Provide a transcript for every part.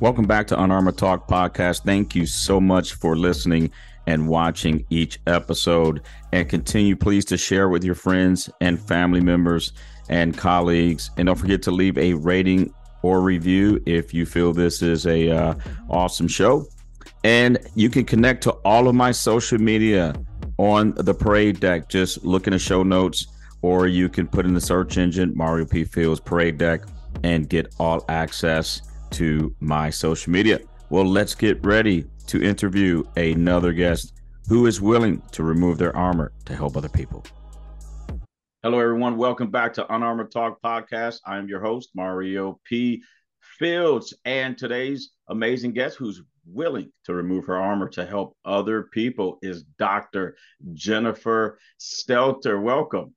Welcome back to Unarmored Talk Podcast. Thank you so much for listening and watching each episode. And continue, please, to share with your friends and family members and colleagues. And don't forget to leave a rating or review if you feel this is a uh, awesome show. And you can connect to all of my social media on the parade deck. Just look in the show notes, or you can put in the search engine Mario P. Fields Parade Deck and get all access to my social media. Well, let's get ready to interview another guest who is willing to remove their armor to help other people. Hello, everyone. Welcome back to Unarmored Talk Podcast. I'm your host, Mario P. Fields, and today's amazing guest who's willing to remove her armor to help other people is Dr. Jennifer Stelter. Welcome.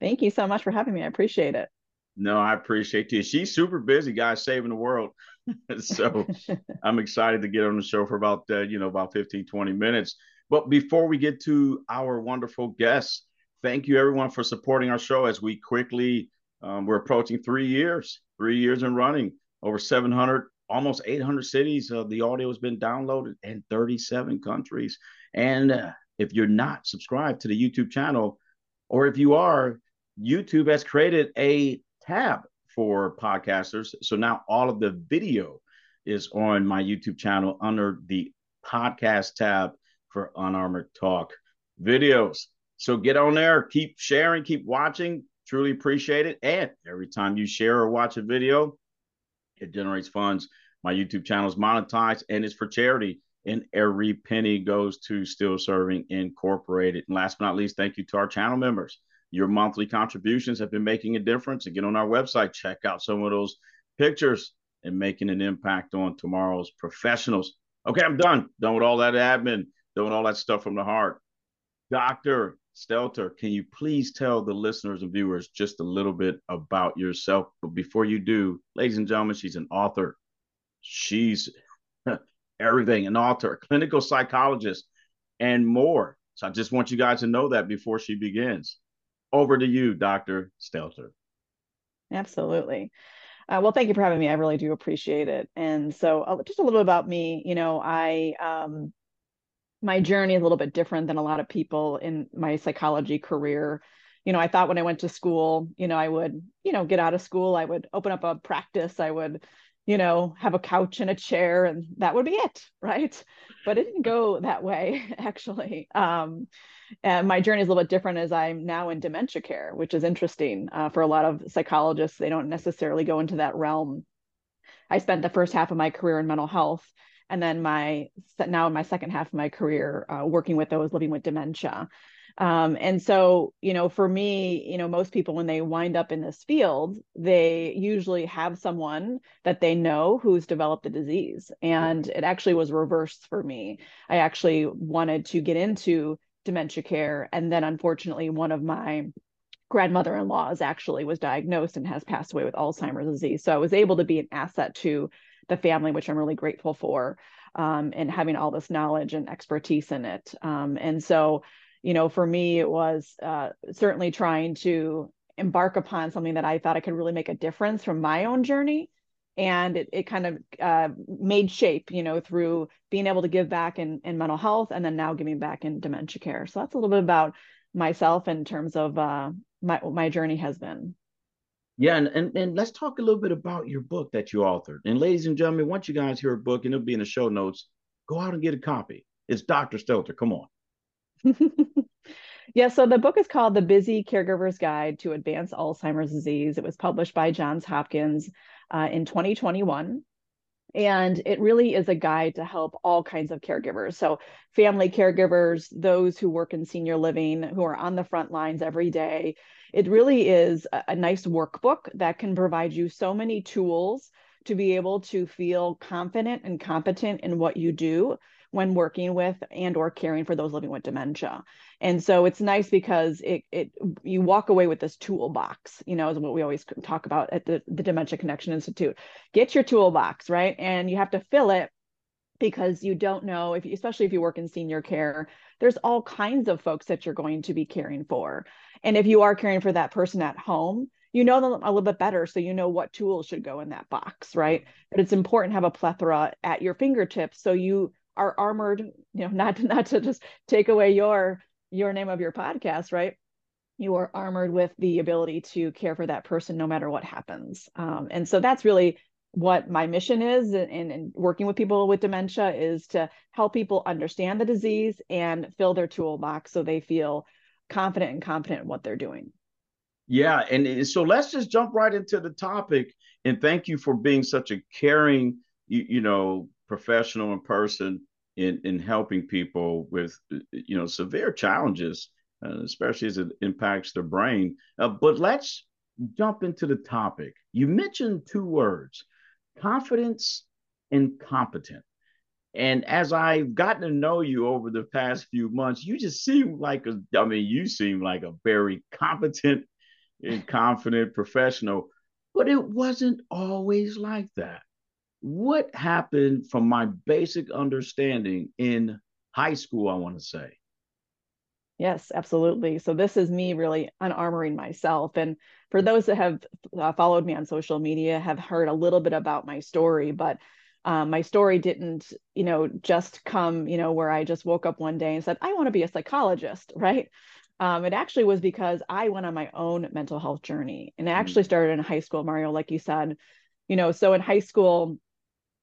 Thank you so much for having me. I appreciate it. No, I appreciate you. She's super busy, guys, saving the world. so I'm excited to get on the show for about, uh, you know, about 15, 20 minutes. But before we get to our wonderful guests, thank you everyone for supporting our show as we quickly, um, we're approaching three years, three years and running, over 700, almost 800 cities. Uh, the audio has been downloaded in 37 countries. And uh, if you're not subscribed to the YouTube channel, or if you are, YouTube has created a tab for podcasters. So now all of the video is on my YouTube channel under the podcast tab for Unarmored Talk videos. So get on there, keep sharing, keep watching. Truly appreciate it. And every time you share or watch a video, it generates funds. My YouTube channel is monetized and it's for charity. And every penny goes to Still Serving Incorporated. And last but not least, thank you to our channel members your monthly contributions have been making a difference. And get on our website, check out some of those pictures and making an impact on tomorrow's professionals. Okay, I'm done. Done with all that admin, done with all that stuff from the heart. Dr. Stelter, can you please tell the listeners and viewers just a little bit about yourself? But before you do, ladies and gentlemen, she's an author. She's everything an author, a clinical psychologist, and more. So I just want you guys to know that before she begins over to you, Dr. Stelter. Absolutely. Uh, well, thank you for having me. I really do appreciate it. And so, uh, just a little bit about me. You know, I um, my journey is a little bit different than a lot of people in my psychology career. You know, I thought when I went to school, you know, I would, you know, get out of school, I would open up a practice, I would, you know, have a couch and a chair, and that would be it, right? But it didn't go that way, actually. Um, and my journey is a little bit different as I'm now in dementia care, which is interesting uh, for a lot of psychologists. They don't necessarily go into that realm. I spent the first half of my career in mental health, and then my now in my second half of my career uh, working with those living with dementia. Um, and so, you know, for me, you know, most people when they wind up in this field, they usually have someone that they know who's developed the disease. And it actually was reversed for me. I actually wanted to get into dementia care. And then unfortunately, one of my grandmother-in-laws actually was diagnosed and has passed away with Alzheimer's disease. So I was able to be an asset to the family, which I'm really grateful for, um, and having all this knowledge and expertise in it. Um, and so, you know, for me, it was uh, certainly trying to embark upon something that I thought I could really make a difference from my own journey and it, it kind of uh, made shape you know through being able to give back in, in mental health and then now giving back in dementia care. So that's a little bit about myself in terms of uh, my my journey has been. Yeah and, and and let's talk a little bit about your book that you authored. And ladies and gentlemen once you guys hear a book and it'll be in the show notes go out and get a copy. It's dr stelter come on. Yeah, so the book is called The Busy Caregiver's Guide to Advanced Alzheimer's Disease. It was published by Johns Hopkins uh, in 2021. And it really is a guide to help all kinds of caregivers. So, family caregivers, those who work in senior living, who are on the front lines every day. It really is a, a nice workbook that can provide you so many tools to be able to feel confident and competent in what you do when working with and or caring for those living with dementia. And so it's nice because it it you walk away with this toolbox you know is what we always talk about at the, the dementia connection institute. Get your toolbox right? And you have to fill it because you don't know if especially if you work in senior care there's all kinds of folks that you're going to be caring for. And if you are caring for that person at home you know them a little bit better so you know what tools should go in that box right? But it's important to have a plethora at your fingertips so you are armored you know not not to just take away your your name of your podcast right? You are armored with the ability to care for that person no matter what happens. Um, and so that's really what my mission is in, working with people with dementia is to help people understand the disease and fill their toolbox so they feel confident and competent in what they're doing. Yeah and so let's just jump right into the topic and thank you for being such a caring you, you know professional and person in in helping people with you know severe challenges uh, especially as it impacts their brain uh, but let's jump into the topic you mentioned two words confidence and competent. And as I've gotten to know you over the past few months, you just seem like a, I mean, you seem like a very competent and confident professional, but it wasn't always like that. What happened from my basic understanding in high school, I want to say? Yes, absolutely. So this is me really unarmoring myself. And for those that have uh, followed me on social media, have heard a little bit about my story, but um, my story didn't, you know, just come, you know, where I just woke up one day and said, I want to be a psychologist, right? Um, it actually was because I went on my own mental health journey and it actually mm. started in high school, Mario, like you said, you know, so in high school,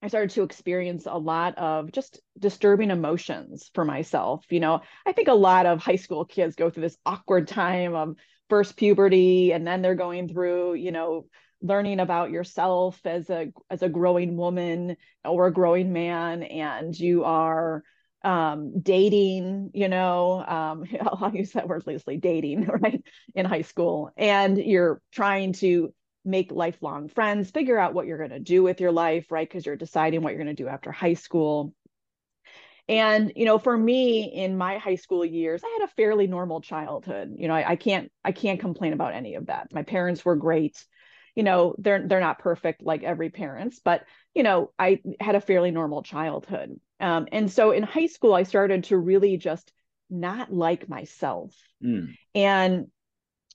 I started to experience a lot of just disturbing emotions for myself. You know, I think a lot of high school kids go through this awkward time of first puberty and then they're going through, you know, learning about yourself as a as a growing woman or a growing man and you are um dating you know um i'll use that word loosely dating right in high school and you're trying to make lifelong friends, figure out what you're going to do with your life, right? Because you're deciding what you're going to do after high school. And, you know, for me in my high school years, I had a fairly normal childhood. You know, I, I can't I can't complain about any of that. My parents were great. You know, they're they're not perfect like every parents, but you know, I had a fairly normal childhood. Um, and so in high school, I started to really just not like myself. Mm. And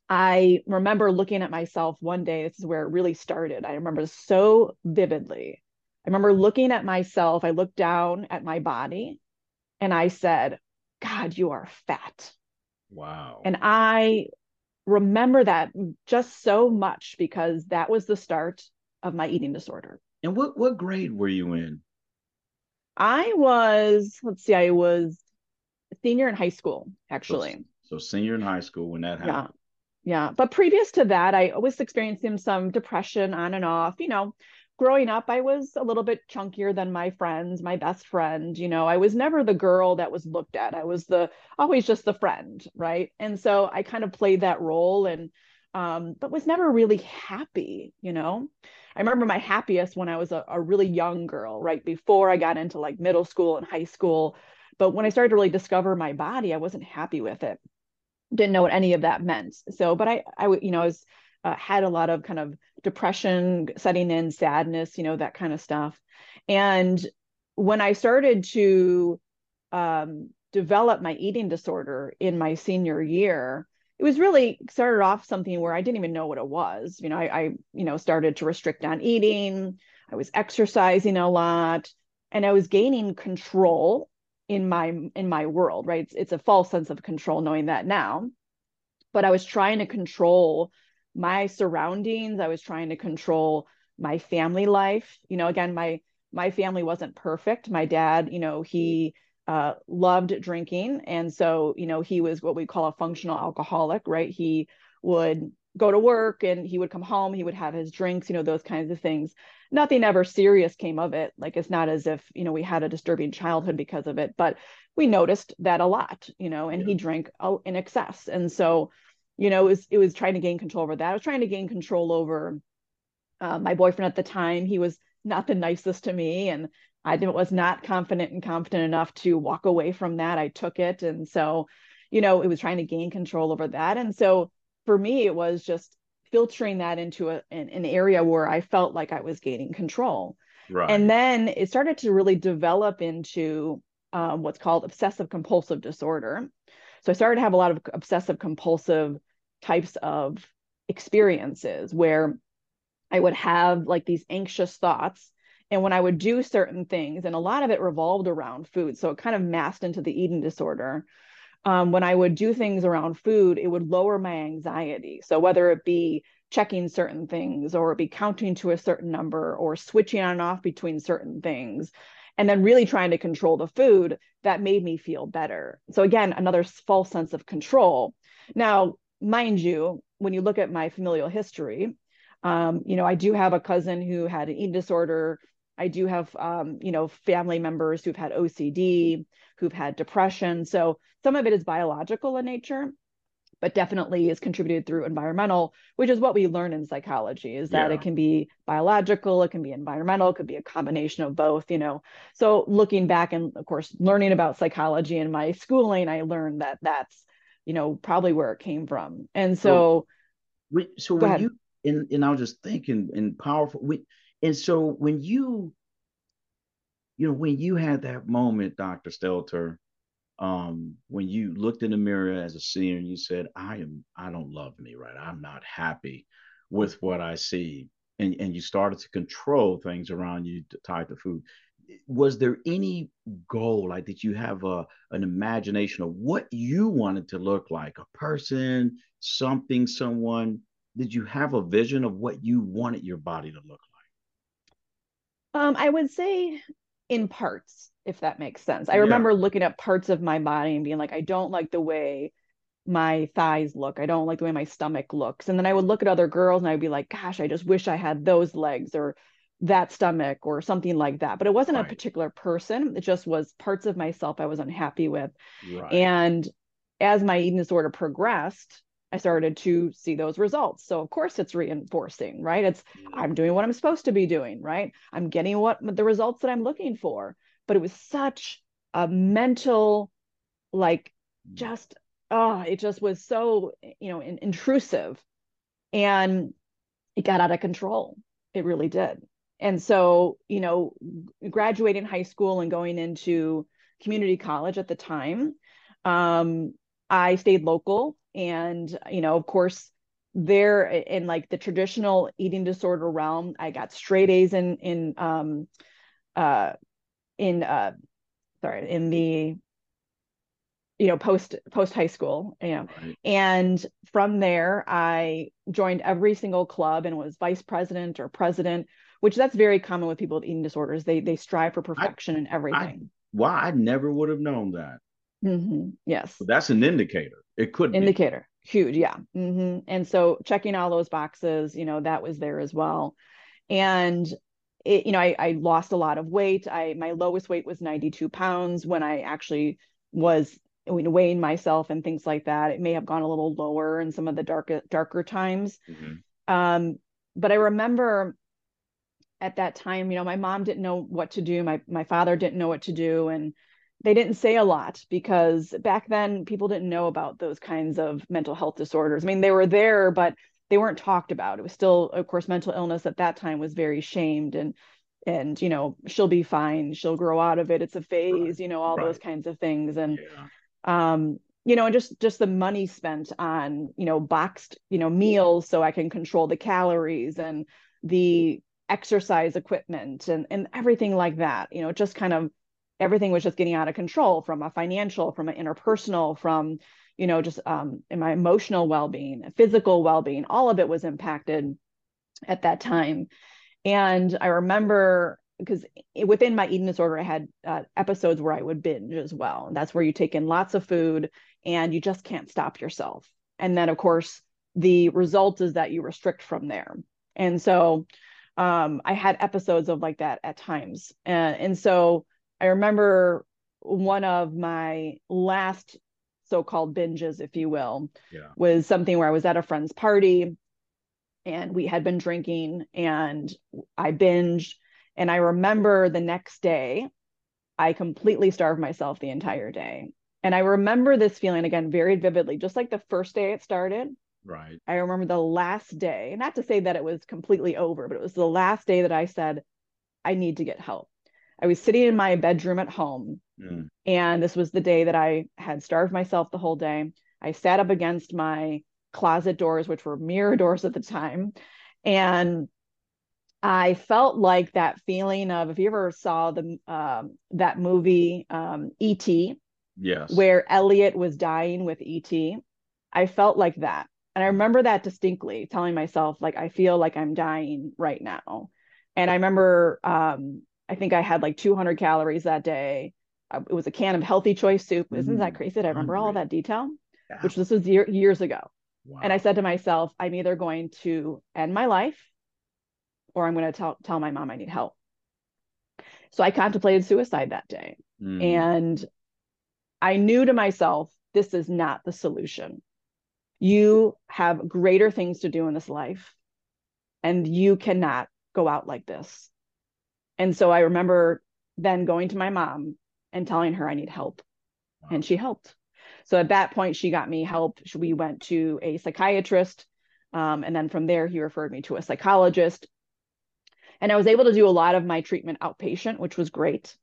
I remember looking at myself one day. This is where it really started. I remember so vividly. I remember looking at myself. I looked down at my body and I said, God, you are fat. Wow. And I remember that just so much because that was the start of my eating disorder. And what, what grade were you in? I was, let's see, I was senior in high school, actually. So, so senior in high school when that happened. Yeah yeah but previous to that i was experiencing some depression on and off you know. Growing up i was a little bit chunkier than my friends my best friend you know. I was never the girl that was looked at. I was the always just the friend right? And so i kind of played that role and um, but was never really happy you know. I remember my happiest when i was a, a really young girl right before i got into like middle school and high school. But when i started to really discover my body i wasn't happy with it didn't know what any of that meant. So, but I, I, you know, I was uh, had a lot of kind of depression setting in, sadness, you know, that kind of stuff. And when I started to um, develop my eating disorder in my senior year, it was really started off something where I didn't even know what it was. You know, I, I you know, started to restrict on eating. I was exercising a lot, and I was gaining control in my in my world right? It's, it's a false sense of control knowing that now but i was trying to control my surroundings. I was trying to control my family life. You know again my my family wasn't perfect. My dad you know he uh, loved drinking. And so you know he was what we call a functional alcoholic right? He would go to work and he would come home he would have his drinks you know those kinds of things. Nothing ever serious came of it. Like it's not as if you know we had a disturbing childhood because of it but we noticed that a lot you know and yeah. he drank in excess. And so you know it was it was trying to gain control over that. I was trying to gain control over uh, my boyfriend at the time. He was not the nicest to me and i was not confident and confident enough to walk away from that. I took it. And so you know it was trying to gain control over that. And so for me, it was just filtering that into a, an, an area where I felt like I was gaining control. Right. And then it started to really develop into um, what's called obsessive compulsive disorder. So I started to have a lot of obsessive compulsive types of experiences where I would have like these anxious thoughts. And when I would do certain things, and a lot of it revolved around food, so it kind of masked into the eating disorder. Um, when I would do things around food, it would lower my anxiety. So whether it be checking certain things or be counting to a certain number or switching on and off between certain things and then really trying to control the food that made me feel better so again another false sense of control now mind you when you look at my familial history um, you know i do have a cousin who had an eating disorder i do have um, you know family members who've had ocd who've had depression so some of it is biological in nature but definitely is contributed through environmental, which is what we learn in psychology, is that yeah. it can be biological, it can be environmental, it could be a combination of both, you know. So looking back and of course learning about psychology in my schooling, I learned that that's, you know, probably where it came from. And so so, so when ahead. you and, and I was just thinking and powerful we, and so when you you know when you had that moment, Dr. Stelter, um, when you looked in the mirror as a senior and you said, I am, I don't love me, right? I'm not happy with what I see. And, and you started to control things around you tied to food. Was there any goal? Like, did you have a, an imagination of what you wanted to look like? A person, something, someone? Did you have a vision of what you wanted your body to look like? Um, I would say in parts if that makes sense. I yeah. remember looking at parts of my body and being like, I don't like the way my thighs look. I don't like the way my stomach looks. And then I would look at other girls and I'd be like, gosh, I just wish I had those legs or that stomach or something like that. But it wasn't right. a particular person. It just was parts of myself I was unhappy with. Right. And as my eating disorder progressed, I started to see those results. So of course it's reinforcing, right? It's I'm doing what I'm supposed to be doing, right? I'm getting what the results that I'm looking for but it was such a mental like mm. just oh it just was so you know in, intrusive and it got out of control it really did and so you know graduating high school and going into community college at the time um, i stayed local and you know of course there in like the traditional eating disorder realm i got straight a's in in um, uh, in uh sorry in the you know post post high school you know. Right. and from there i joined every single club and was vice president or president which that's very common with people with eating disorders. They they strive for perfection I, in everything. I, why i never would have known that mm-hmm. yes but that's an indicator it could indicator be. huge yeah mm-hmm. and so checking all those boxes you know that was there as well and it, you know, I, I lost a lot of weight. I my lowest weight was 92 pounds when I actually was weighing myself and things like that. It may have gone a little lower in some of the darker darker times. Mm-hmm. Um, but I remember at that time, you know, my mom didn't know what to do. My my father didn't know what to do, and they didn't say a lot because back then people didn't know about those kinds of mental health disorders. I mean, they were there, but they weren't talked about. It was still, of course, mental illness at that time was very shamed and and you know she'll be fine she'll grow out of it it's a phase right. you know all right. those kinds of things and yeah. um you know and just just the money spent on you know boxed you know meals so i can control the calories and the exercise equipment and and everything like that you know just kind of everything was just getting out of control from a financial from an interpersonal from you know, just um, in my emotional well being, physical well being, all of it was impacted at that time. And I remember because within my eating disorder, I had uh, episodes where I would binge as well. And that's where you take in lots of food and you just can't stop yourself. And then, of course, the result is that you restrict from there. And so um, I had episodes of like that at times. And so I remember one of my last so-called binges, if you will, yeah. was something where I was at a friend's party and we had been drinking and I binged. And I remember the next day, I completely starved myself the entire day. And I remember this feeling again very vividly, just like the first day it started. Right. I remember the last day, not to say that it was completely over, but it was the last day that I said, I need to get help. I was sitting in my bedroom at home, mm. and this was the day that I had starved myself the whole day. I sat up against my closet doors, which were mirror doors at the time. And I felt like that feeling of if you ever saw the um, that movie um, E.T. Yes. Where Elliott was dying with E.T. I felt like that. And I remember that distinctly, telling myself, like, I feel like I'm dying right now. And I remember, um, I think I had like 200 calories that day. Uh, it was a can of healthy choice soup. Isn't that mm, crazy that I remember all that detail? Yeah. Which this was year, years ago. Wow. And I said to myself, I'm either going to end my life or I'm going to tell, tell my mom I need help. So I contemplated suicide that day. Mm. And I knew to myself, this is not the solution you have greater things to do in this life and you cannot go out like this and so i remember then going to my mom and telling her i need help. Wow. and she helped. So at that point she got me help. We went to a psychiatrist um, and then from there he referred me to a psychologist. And i was able to do a lot of my treatment outpatient which was great.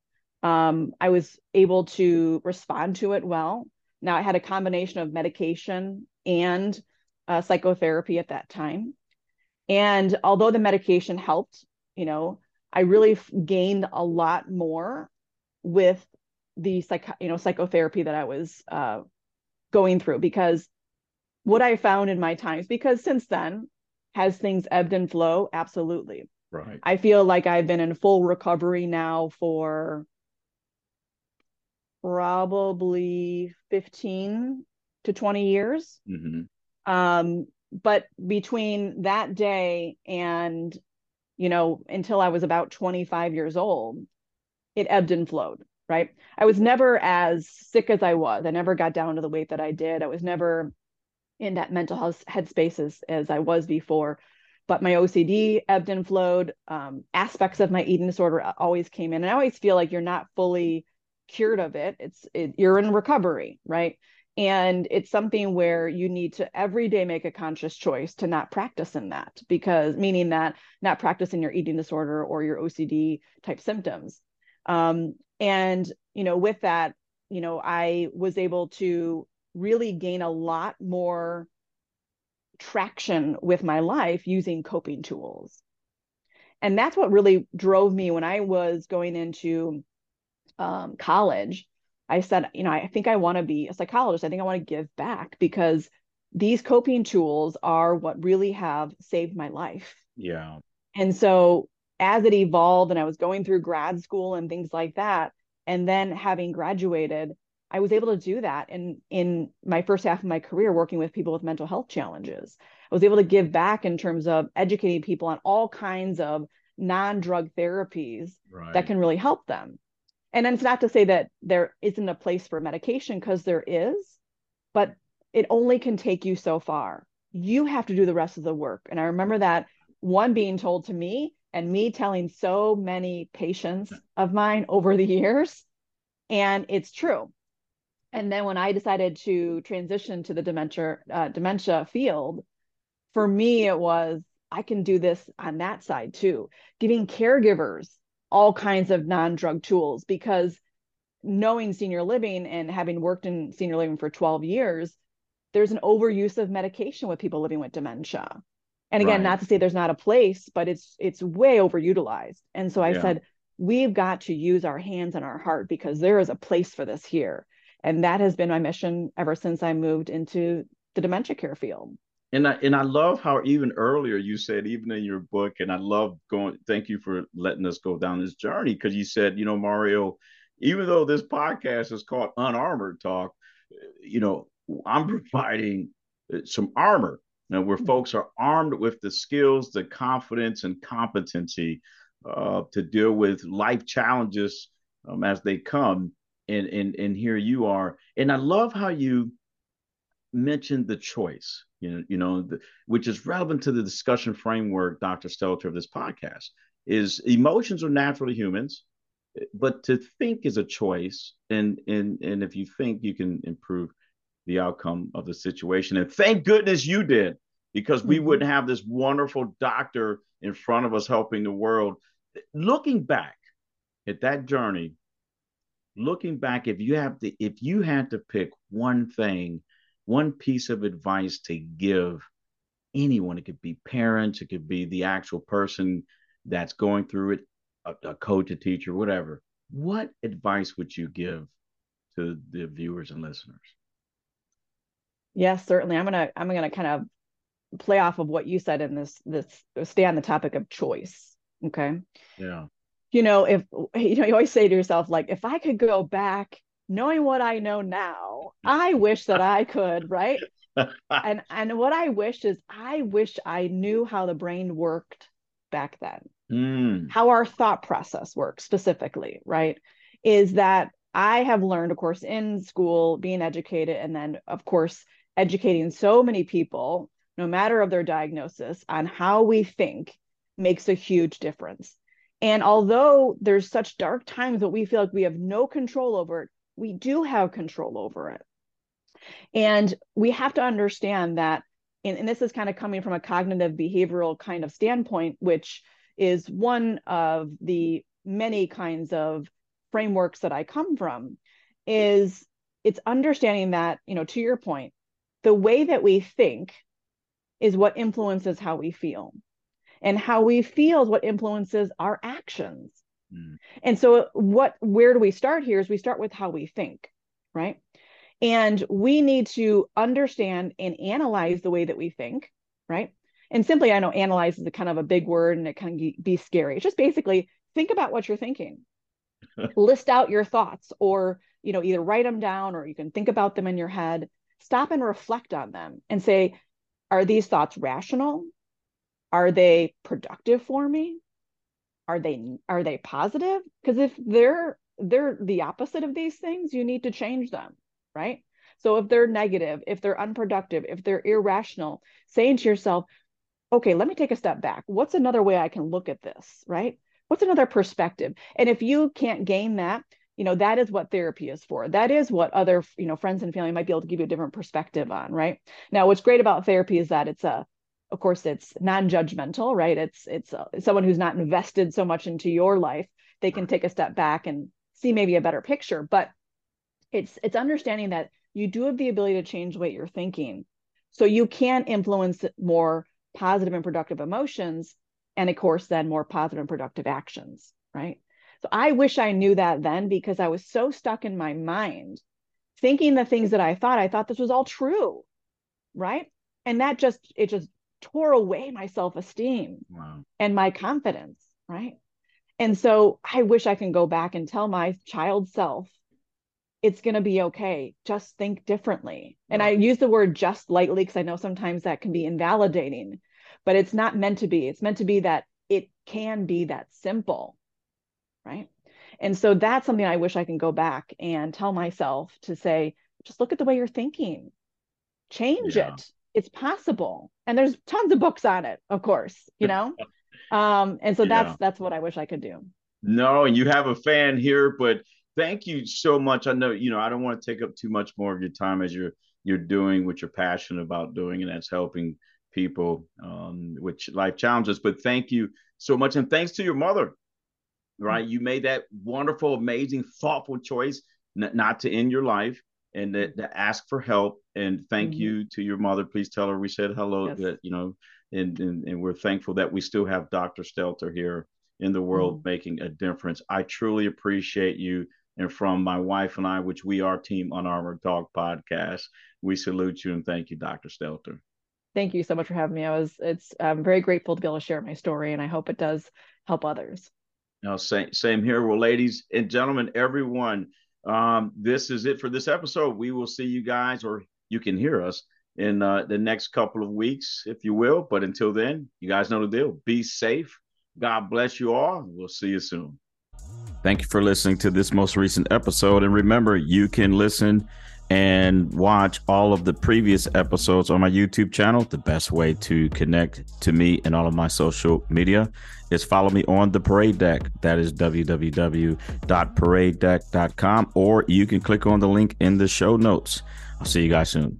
Um, i was able to respond to it well. Now i had a combination of medication and uh, psychotherapy at that time. And although the medication helped, you know, I really f- gained a lot more with the psych, you know, psychotherapy that I was uh, going through because what I found in my times, because since then, has things ebbed and flow? Absolutely. Right. I feel like I've been in full recovery now for probably 15 to 20 years. Mm-hmm. Um, but between that day and, you know, until I was about 25 years old, it ebbed and flowed, right? I was never as sick as I was. I never got down to the weight that I did. I was never in that mental health headspace as, as I was before. But my OCD ebbed and flowed. Um, aspects of my eating disorder always came in. And I always feel like you're not fully cured of it. It's it, you're in recovery, right? And it's something where you need to every day make a conscious choice to not practice in that because meaning that not practice in your eating disorder or your ocd type symptoms. Um, and you know with that you know i was able to really gain a lot more traction with my life using coping tools. And that's what really drove me when i was going into um, college I said, you know, I think I want to be a psychologist. I think I want to give back because these coping tools are what really have saved my life. Yeah. And so as it evolved and I was going through grad school and things like that, and then having graduated, I was able to do that in in my first half of my career working with people with mental health challenges. I was able to give back in terms of educating people on all kinds of non-drug therapies right. that can really help them and it's not to say that there isn't a place for medication because there is but it only can take you so far. You have to do the rest of the work. And i remember that one being told to me and me telling so many patients of mine over the years and it's true. And then when i decided to transition to the dementia uh, dementia field for me it was i can do this on that side too. Giving caregivers all kinds of non-drug tools because knowing senior living and having worked in senior living for 12 years there's an overuse of medication with people living with dementia and again right. not to say there's not a place but it's it's way overutilized and so i yeah. said we've got to use our hands and our heart because there is a place for this here and that has been my mission ever since i moved into the dementia care field and I and I love how even earlier you said even in your book, and I love going. Thank you for letting us go down this journey because you said, you know, Mario, even though this podcast is called Unarmored Talk, you know, I'm providing uh, some armor, you know, where mm-hmm. folks are armed with the skills, the confidence, and competency uh, to deal with life challenges um, as they come. And and and here you are, and I love how you mentioned the choice you know, you know, the, which is relevant to the discussion framework, Dr. Stelter, of this podcast, is emotions are naturally humans, but to think is a choice, and and and if you think, you can improve the outcome of the situation. And thank goodness you did, because we mm-hmm. wouldn't have this wonderful doctor in front of us helping the world. Looking back at that journey, looking back, if you have to, if you had to pick one thing one piece of advice to give anyone. It could be parents, it could be the actual person that's going through it, a, a coach, a teacher, whatever. What advice would you give to the viewers and listeners? Yes, certainly. I'm gonna I'm gonna kind of play off of what you said in this this stay on the topic of choice. Okay. Yeah. You know, if you know, you always say to yourself, like, if I could go back knowing what I know now, I wish that I could, right? and and what I wish is I wish I knew how the brain worked back then. Mm. How our thought process works specifically, right? Is that I have learned, of course, in school, being educated, and then, of course, educating so many people, no matter of their diagnosis, on how we think makes a huge difference. And although there's such dark times that we feel like we have no control over it, we do have control over it. And we have to understand that, and, and this is kind of coming from a cognitive behavioral kind of standpoint, which is one of the many kinds of frameworks that I come from, is it's understanding that, you know, to your point, the way that we think is what influences how we feel. And how we feel is what influences our actions. Mm. And so what where do we start here is we start with how we think, right? And we need to understand and analyze the way that we think, right? And simply, I know analyze is a kind of a big word and it can be scary. It's just basically think about what you're thinking. List out your thoughts or, you know, either write them down or you can think about them in your head. Stop and reflect on them and say, are these thoughts rational? Are they productive for me? Are they are they positive? Because if they're they're the opposite of these things, you need to change them right? So if they're negative, if they're unproductive, if they're irrational, saying to yourself, okay, let me take a step back. What's another way I can look at this, right? What's another perspective? And if you can't gain that, you know, that is what therapy is for. That is what other, you know, friends and family might be able to give you a different perspective on, right? Now, what's great about therapy is that it's a of course it's non-judgmental right? It's it's uh, someone who's not invested so much into your life they can take a step back and see maybe a better picture. But it's it's understanding that you do have the ability to change the way you're thinking. So you can influence more positive and productive emotions and of course then more positive and productive actions right? So i wish i knew that then because i was so stuck in my mind thinking the things that i thought. I thought this was all true right? And that just it just tore away my self-esteem wow. and my confidence right and so i wish i can go back and tell my child self it's going to be okay. Just think differently. And I use the word just lightly because I know sometimes that can be invalidating, but it's not meant to be. It's meant to be that it can be that simple. Right. And so that's something I wish I can go back and tell myself to say, just look at the way you're thinking, change yeah. it. It's possible. And there's tons of books on it, of course, you know? um, and so yeah. that's that's what I wish I could do. No, and you have a fan here, but thank you so much. I know, you know, I don't want to take up too much more of your time as you're you're doing what you're passionate about doing, and that's helping people um, with life challenges. But thank you so much, and thanks to your mother. Right, you made that wonderful, amazing, thoughtful choice n- not to end your life and to, to ask for help. And thank mm-hmm. you to your mother. Please tell her we said hello. Yes. That you know, and, and and we're thankful that we still have Dr. Stelter here in the world mm-hmm. making a difference. I truly appreciate you and from my wife and I, which we are Team Unarmored Talk Podcast. We salute you and thank you, Dr. Stelter. Thank you so much for having me. I was it's I'm very grateful to be able to share my story, and I hope it does help others. Now, same same here. Well, ladies and gentlemen, everyone, um, this is it for this episode. We will see you guys, or you can hear us in uh, the next couple of weeks, if you will. But until then, you guys know the deal. Be safe. God bless you all. We'll see you soon. Thank you for listening to this most recent episode. And remember, you can listen and watch all of the previous episodes on my YouTube channel. The best way to connect to me and all of my social media is follow me on the parade deck. That is www.paradedeck.com, or you can click on the link in the show notes. I'll see you guys soon.